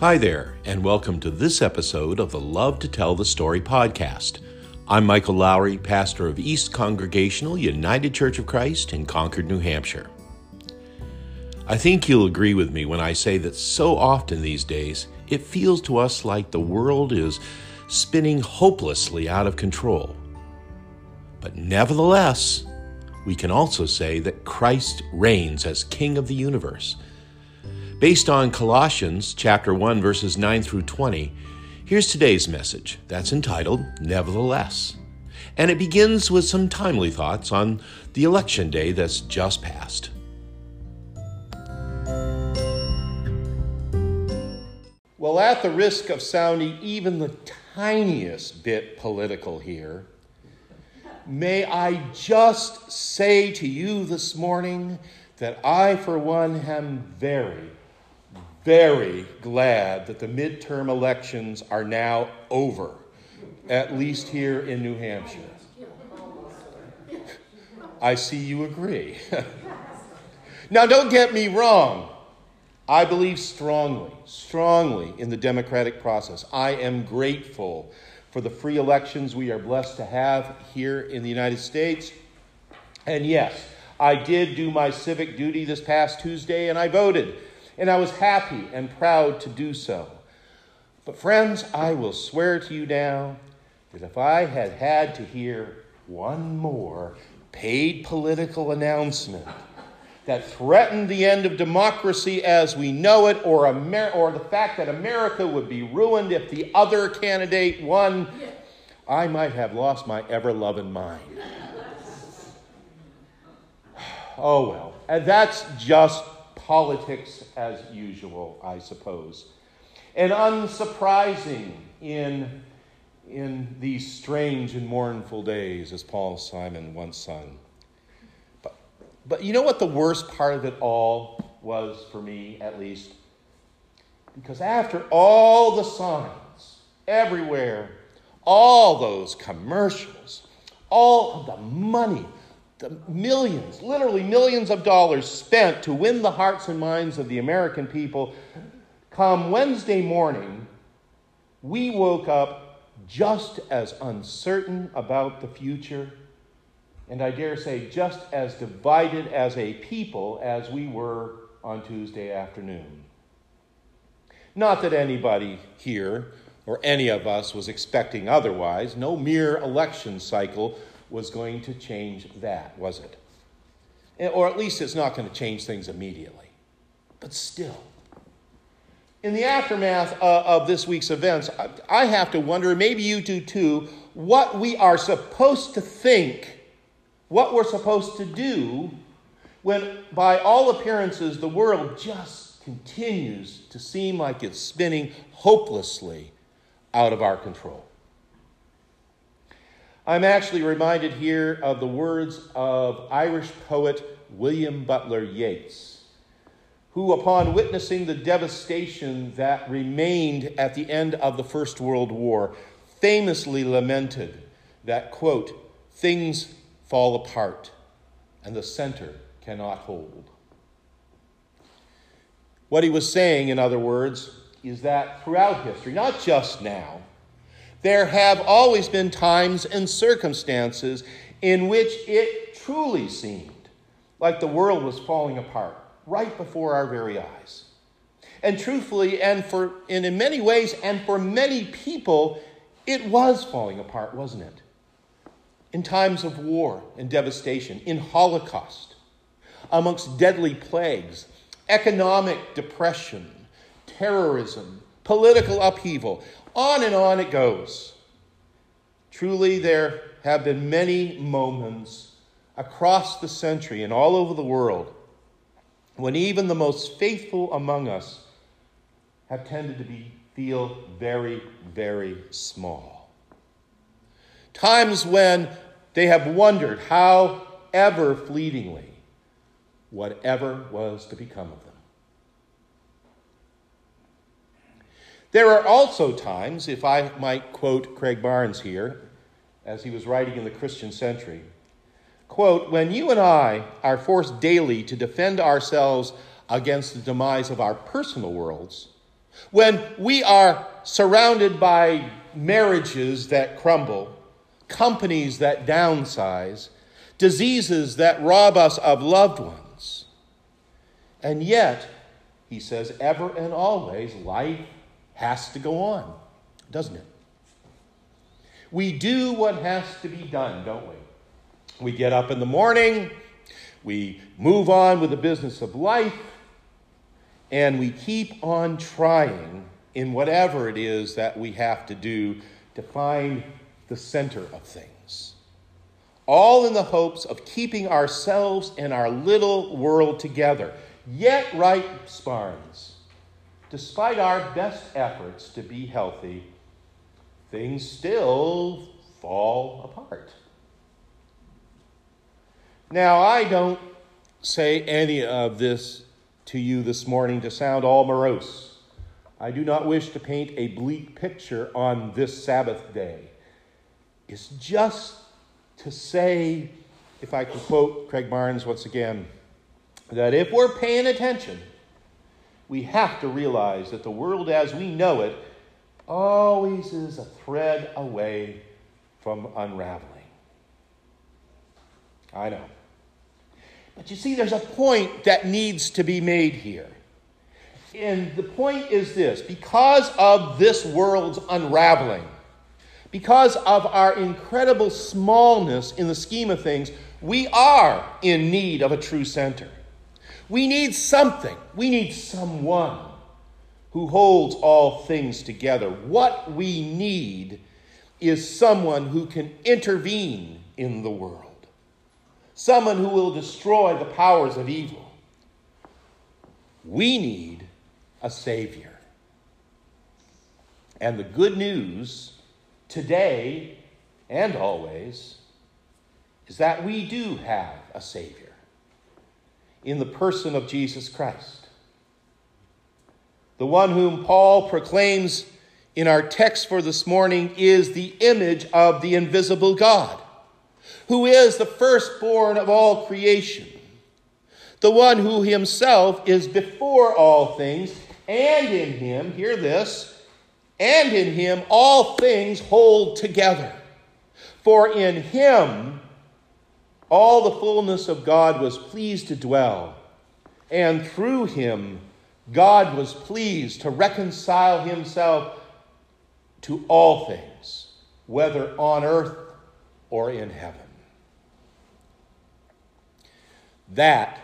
Hi there, and welcome to this episode of the Love to Tell the Story podcast. I'm Michael Lowry, pastor of East Congregational United Church of Christ in Concord, New Hampshire. I think you'll agree with me when I say that so often these days it feels to us like the world is spinning hopelessly out of control. But nevertheless, we can also say that Christ reigns as King of the universe Based on Colossians chapter 1 verses 9 through 20, here's today's message. That's entitled Nevertheless. And it begins with some timely thoughts on the election day that's just passed. Well, at the risk of sounding even the tiniest bit political here, may I just say to you this morning that I, for one, am very, very glad that the midterm elections are now over, at least here in New Hampshire. I see you agree. now, don't get me wrong. I believe strongly, strongly in the democratic process. I am grateful for the free elections we are blessed to have here in the United States. And yes, I did do my civic duty this past Tuesday and I voted and I was happy and proud to do so. But, friends, I will swear to you now that if I had had to hear one more paid political announcement that threatened the end of democracy as we know it, or, Amer- or the fact that America would be ruined if the other candidate won, I might have lost my ever loving mind. Oh well, and that's just politics as usual, I suppose. And unsurprising in, in these strange and mournful days, as Paul Simon once sung. But, but you know what the worst part of it all was, for me at least? Because after all the signs everywhere, all those commercials, all of the money, millions, literally millions of dollars spent to win the hearts and minds of the American people, come Wednesday morning, we woke up just as uncertain about the future, and I dare say just as divided as a people as we were on Tuesday afternoon. Not that anybody here or any of us was expecting otherwise. No mere election cycle was going to change that, was it? Eh, or at least it's not going to change things immediately. But still, in the aftermath uh, of this week's events, I have to wonder, maybe you do too, what we are supposed to think, what we're supposed to do when, by all appearances, the world just continues to seem like it's spinning hopelessly out of our control. I'm actually reminded here of the words of Irish poet William Butler Yeats, who, upon witnessing the devastation that remained at the end of the First World War, famously lamented that, quote, things fall apart and the center cannot hold. What he was saying, in other words, is that throughout history, not just now, there have always been times and circumstances in which it truly seemed like the world was falling apart right before our very eyes. And truthfully, and for and in many ways, and for many people, it was falling apart, wasn't it? In times of war and devastation, in Holocaust, amongst deadly plagues, economic depression, terrorism, political upheaval, on and on it goes. Truly, there have been many moments across the century and all over the world when even the most faithful among us have tended to be, feel very, very small. Times when they have wondered how ever fleetingly whatever was to become of them. There are also times, if I might quote Craig Barnes here, as he was writing in the Christian Century, quote, when you and I are forced daily to defend ourselves against the demise of our personal worlds, when we are surrounded by marriages that crumble, companies that downsize, diseases that rob us of loved ones. And yet, he says, ever and always, life has to go on, doesn't it? We do what has to be done, don't we? We get up in the morning, we move on with the business of life, and we keep on trying in whatever it is that we have to do to find the center of things. All in the hopes of keeping ourselves and our little world together. Yet, right, Barnes, despite our best efforts to be healthy, things still fall apart. Now, I don't say any of this to you this morning to sound all morose. I do not wish to paint a bleak picture on this Sabbath day. It's just to say, if I can quote Craig Barnes once again, that if we're paying attention, we have to realize that the world as we know it always is a thread away from unraveling. I know. But you see, there's a point that needs to be made here. And the point is this because of this world's unraveling, because of our incredible smallness in the scheme of things, we are in need of a true center. We need something, we need someone who holds all things together. What we need is someone who can intervene in the world someone who will destroy the powers of evil. We need a Savior. And the good news today and always is that we do have a Savior in the person of Jesus Christ. The one whom Paul proclaims in our text for this morning is the image of the invisible God who is the firstborn of all creation, the one who himself is before all things, and in him, hear this, and in him all things hold together. For in him all the fullness of God was pleased to dwell, and through him God was pleased to reconcile himself to all things, whether on earth or in heaven. That,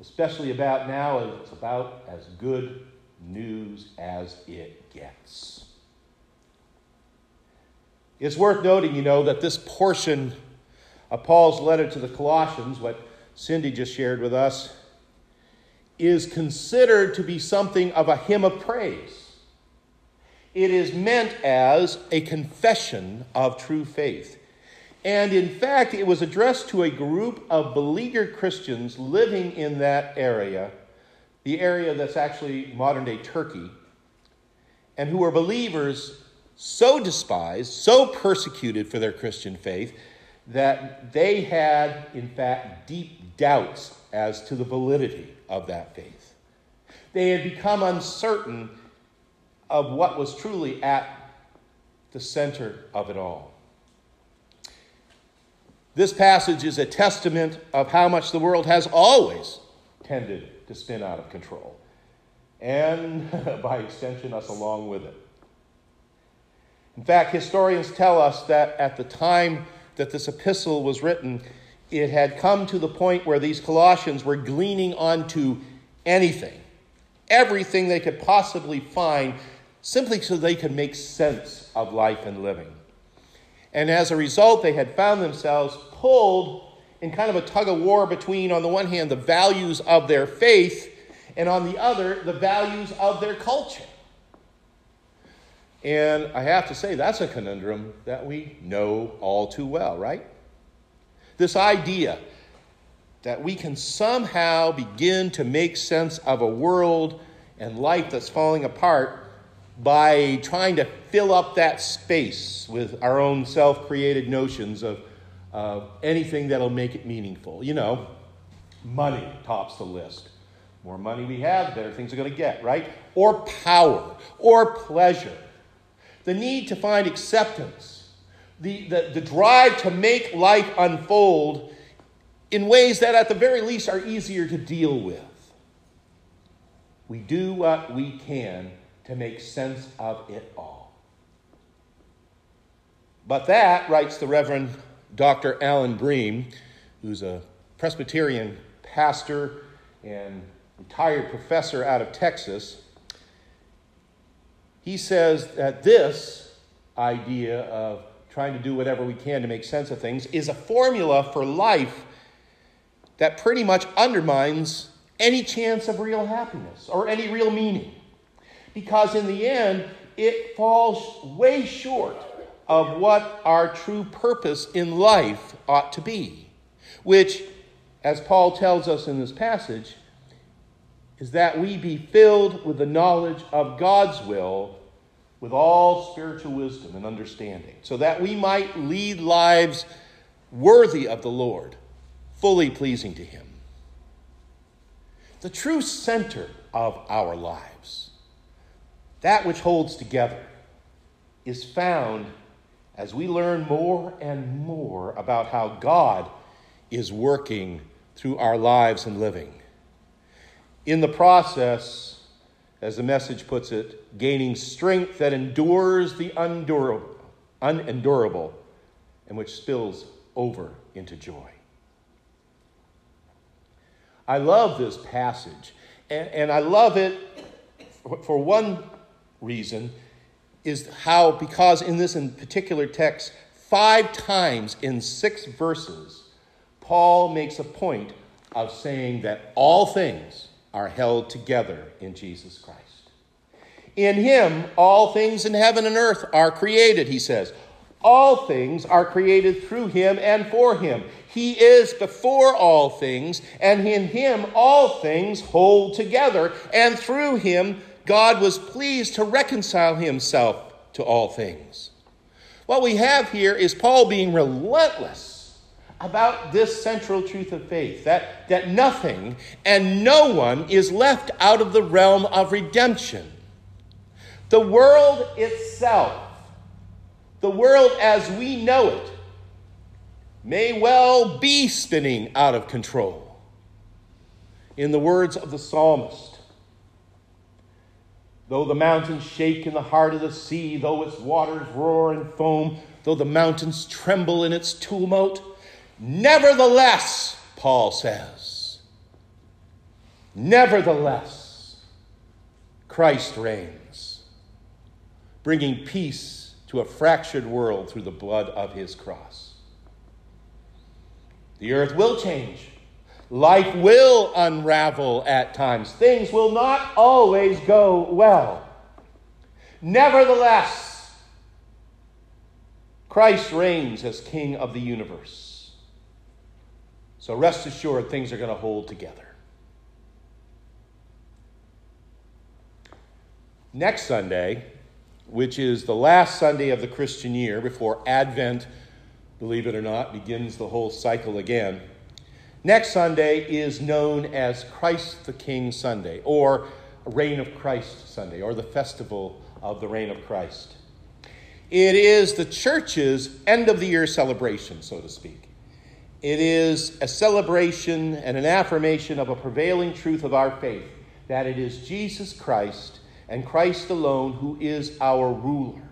especially about now, is about as good news as it gets. It's worth noting, you know, that this portion Uh, Paul's letter to the Colossians, what Cindy just shared with us, is considered to be something of a hymn of praise. It is meant as a confession of true faith. And in fact, it was addressed to a group of beleaguered Christians living in that area, the area that's actually modern day Turkey, and who were believers so despised, so persecuted for their Christian faith, that they had, in fact, deep doubts as to the validity of that faith. They had become uncertain of what was truly at the center of it all. This passage is a testament of how much the world has always tended to spin out of control, and by extension, us along with it. In fact, historians tell us that at the time that this epistle was written, it had come to the point where these Colossians were gleaning onto anything, everything they could possibly find, simply so they could make sense of life and living. And as a result, they had found themselves pulled in kind of a tug of war between, on the one hand, the values of their faith, and on the other, the values of their culture. And I have to say, that's a conundrum that we know all too well, right? This idea that we can somehow begin to make sense of a world and life that's falling apart by trying to fill up that space with our own self created notions of anything that'll make it meaningful. You know, money tops the list, more money we have, the better things are going to get, right? Or power, or pleasure. The need to find acceptance, the, the, the drive to make life unfold in ways that, at the very least, are easier to deal with. We do what we can to make sense of it all. But that, writes the Reverend Dr. Alan Brehm, who's a Presbyterian pastor and retired professor out of Texas, he says that this idea of trying to do whatever we can to make sense of things is a formula for life that pretty much undermines any chance of real happiness or any real meaning. Because in the end, it falls way short of what our true purpose in life ought to be, which, as Paul tells us in this passage, is that we be filled with the knowledge of God's will with all spiritual wisdom and understanding, so that we might lead lives worthy of the Lord, fully pleasing to Him. The true center of our lives, that which holds together, is found as we learn more and more about how God is working through our lives and living. In the process, as the message puts it, gaining strength that endures the undurable, unendurable and which spills over into joy. I love this passage, and, and I love it for one reason is how, because in this in particular text, five times in six verses, Paul makes a point of saying that all things are held together in Jesus Christ. In him, all things in heaven and earth are created, he says. All things are created through him and for him. He is before all things, and in him all things hold together, and through him God was pleased to reconcile himself to all things. What we have here is Paul being relentless about this central truth of faith that, that nothing and no one is left out of the realm of redemption. The world itself, the world as we know it, may well be spinning out of control. In the words of the psalmist, Though the mountains shake in the heart of the sea, though its waters roar and foam, though the mountains tremble in its tumult, nevertheless, Paul says, nevertheless, Christ reigns, bringing peace to a fractured world through the blood of his cross. The earth will change. Life will unravel at times. Things will not always go well. Nevertheless, Christ reigns as King of the universe. So rest assured, things are going to hold together. Next Sunday, which is the last Sunday of the Christian year before Advent, believe it or not, begins the whole cycle again. Next Sunday is known as Christ the King Sunday, or Reign of Christ Sunday, or the Festival of the Reign of Christ. It is the church's end of the year celebration, so to speak. It is a celebration and an affirmation of a prevailing truth of our faith that it is Jesus Christ and Christ alone who is our ruler,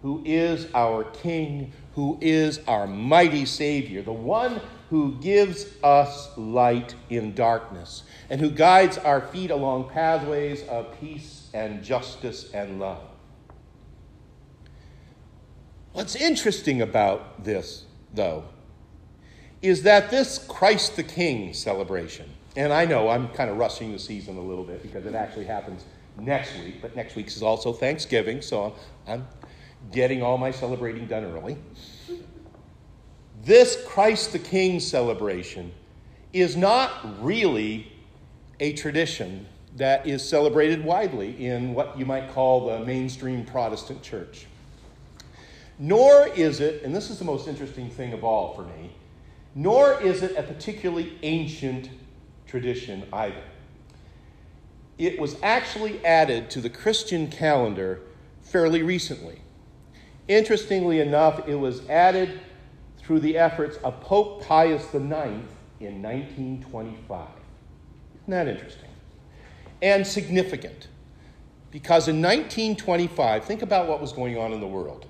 who is our King, who is our mighty Savior, the one who gives us light in darkness, and who guides our feet along pathways of peace and justice and love. What's interesting about this, though, is that this Christ the King celebration, and I know I'm kind of rushing the season a little bit because it actually happens next week, but next week is also Thanksgiving, so I'm getting all my celebrating done early. This Christ the King celebration is not really a tradition that is celebrated widely in what you might call the mainstream Protestant church. Nor is it, and this is the most interesting thing of all for me, nor is it a particularly ancient tradition either. it was actually added to the Christian calendar fairly recently. Interestingly enough, it was added through the efforts of Pope Pius IX in 1925. Isn't that interesting? And significant. Because in 1925, think about what was going on in the world.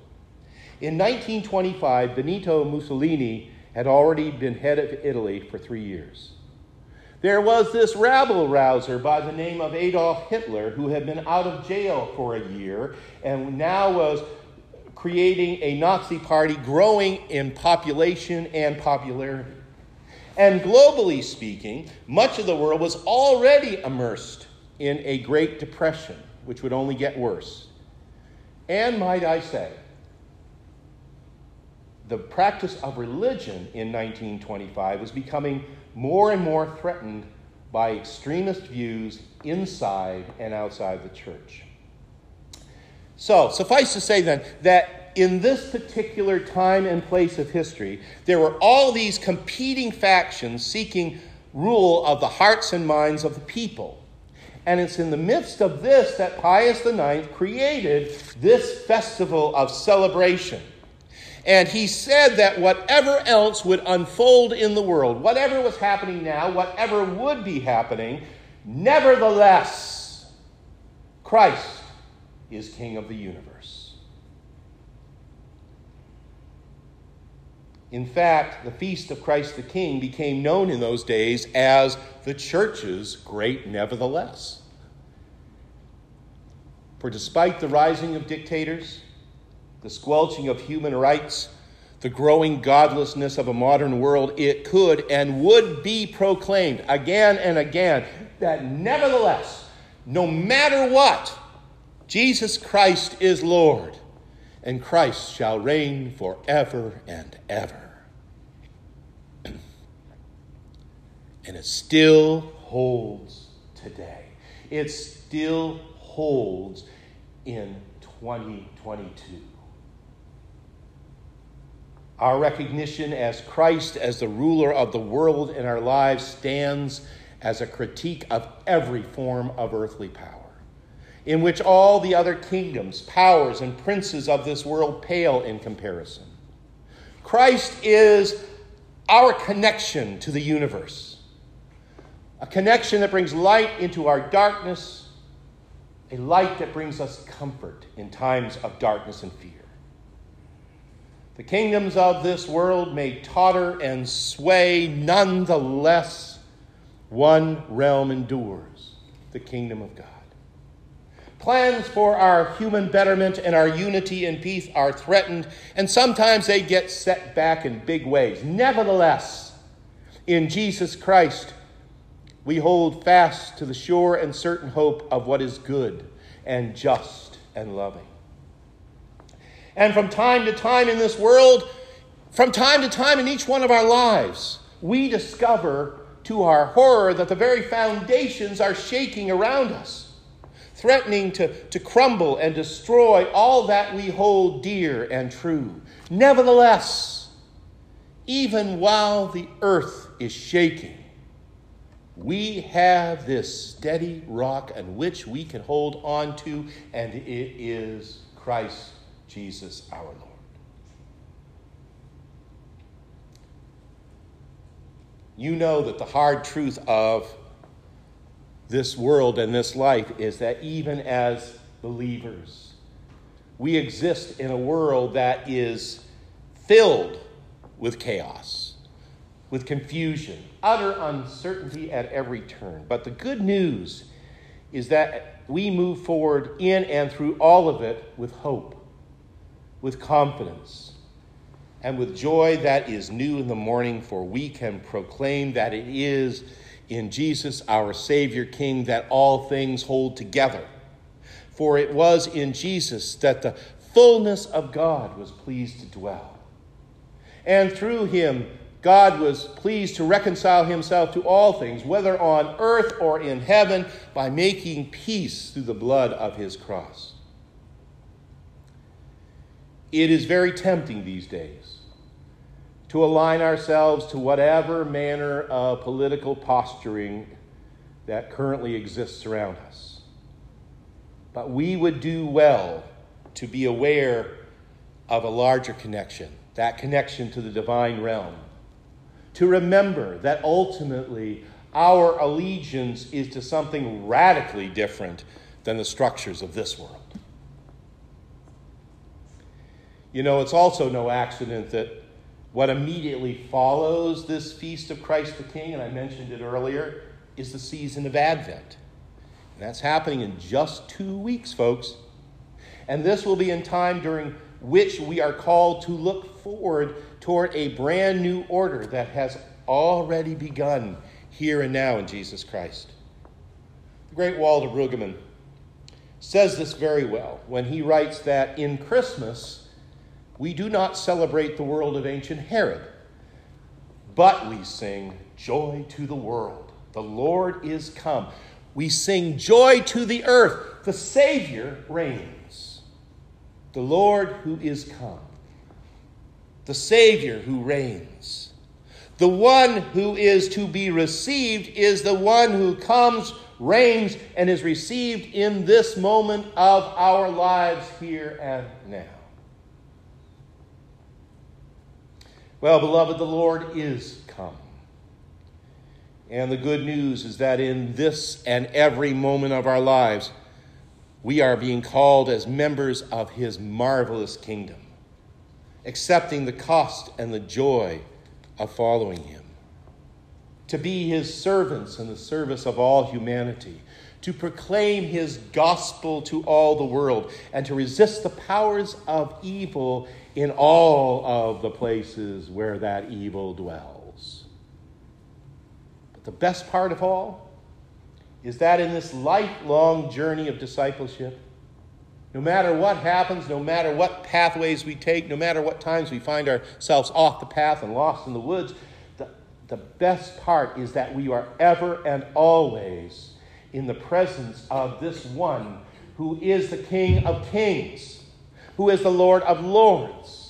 In 1925, Benito Mussolini had already been head of Italy for three years. There was this rabble rouser by the name of Adolf Hitler who had been out of jail for a year and now was creating a Nazi party growing in population and popularity. And globally speaking, much of the world was already immersed in a Great Depression, which would only get worse. And might I say, the practice of religion in 1925 was becoming more and more threatened by extremist views inside and outside the church. So, suffice to say then that in this particular time and place of history, there were all these competing factions seeking rule of the hearts and minds of the people. And it's in the midst of this that Pius IX created this festival of celebration and he said that whatever else would unfold in the world, whatever was happening now, whatever would be happening, nevertheless, Christ is King of the universe. In fact, the feast of Christ the King became known in those days as the church's great nevertheless. For despite the rising of dictators, the squelching of human rights, the growing godlessness of a modern world, it could and would be proclaimed again and again that nevertheless, no matter what, Jesus Christ is Lord, and Christ shall reign forever and ever. and it still holds today. It still holds in 2022. Our recognition as Christ as the ruler of the world in our lives stands as a critique of every form of earthly power, in which all the other kingdoms, powers, and princes of this world pale in comparison. Christ is our connection to the universe, a connection that brings light into our darkness, a light that brings us comfort in times of darkness and fear. The kingdoms of this world may totter and sway, nonetheless, one realm endures the kingdom of God. Plans for our human betterment and our unity and peace are threatened, and sometimes they get set back in big ways. Nevertheless, in Jesus Christ, we hold fast to the sure and certain hope of what is good and just and loving. And from time to time in this world, from time to time in each one of our lives, we discover to our horror that the very foundations are shaking around us, threatening to, to crumble and destroy all that we hold dear and true. Nevertheless, even while the earth is shaking, we have this steady rock on which we can hold on to, and it is Christ Jesus our Lord. You know that the hard truth of this world and this life is that even as believers, we exist in a world that is filled with chaos, with confusion, utter uncertainty at every turn. But the good news is that we move forward in and through all of it with hope with confidence and with joy that is new in the morning, for we can proclaim that it is in Jesus, our Savior King, that all things hold together. For it was in Jesus that the fullness of God was pleased to dwell. And through him, God was pleased to reconcile himself to all things, whether on earth or in heaven, by making peace through the blood of his cross. It is very tempting these days to align ourselves to whatever manner of political posturing that currently exists around us. But we would do well to be aware of a larger connection, that connection to the divine realm. To remember that ultimately our allegiance is to something radically different than the structures of this world. You know, it's also no accident that what immediately follows this feast of Christ the King, and I mentioned it earlier, is the season of Advent. And that's happening in just two weeks, folks. And this will be in time during which we are called to look forward toward a brand new order that has already begun here and now in Jesus Christ. The great Walter Brueggemann says this very well when he writes that in Christmas, we do not celebrate the world of ancient Herod, but we sing joy to the world. The Lord is come. We sing joy to the earth. The Savior reigns. The Lord who is come. The Savior who reigns. The one who is to be received is the one who comes, reigns, and is received in this moment of our lives here and now. Well, beloved, the Lord is come. And the good news is that in this and every moment of our lives, we are being called as members of his marvelous kingdom, accepting the cost and the joy of following him, to be his servants in the service of all humanity, to proclaim his gospel to all the world, and to resist the powers of evil in all of the places where that evil dwells. But the best part of all is that in this lifelong journey of discipleship, no matter what happens, no matter what pathways we take, no matter what times we find ourselves off the path and lost in the woods, the, the best part is that we are ever and always in the presence of this one who is the King of kings, who is the Lord of lords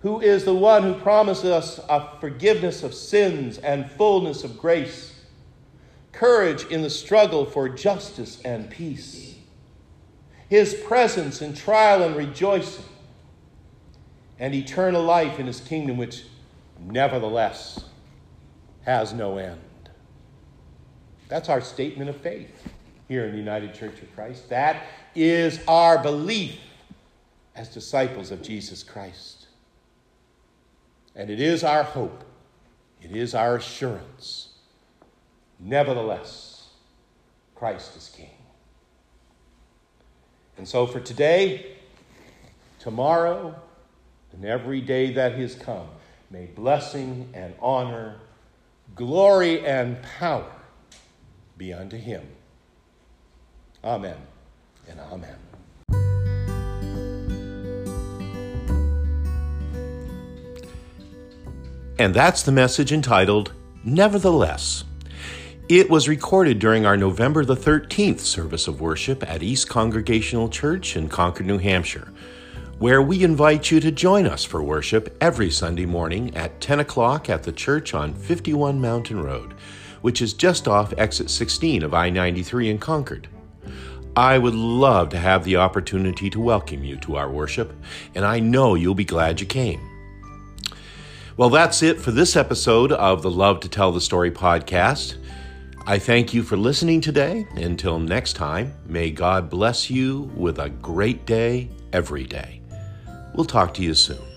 who is the one who promises us a forgiveness of sins and fullness of grace, courage in the struggle for justice and peace, his presence in trial and rejoicing, and eternal life in his kingdom, which nevertheless has no end. That's our statement of faith here in the United Church of Christ. That is our belief as disciples of Jesus Christ. And it is our hope, it is our assurance. Nevertheless, Christ is King. And so for today, tomorrow, and every day that has come, may blessing and honor, glory and power be unto him. Amen and amen. And that's the message entitled, Nevertheless. It was recorded during our November the 13th service of worship at East Congregational Church in Concord, New Hampshire, where we invite you to join us for worship every Sunday morning at 10 o'clock at the church on 51 Mountain Road, which is just off exit 16 of I 93 in Concord. I would love to have the opportunity to welcome you to our worship, and I know you'll be glad you came. Well, that's it for this episode of the Love to Tell the Story podcast. I thank you for listening today. Until next time, may God bless you with a great day every day. We'll talk to you soon.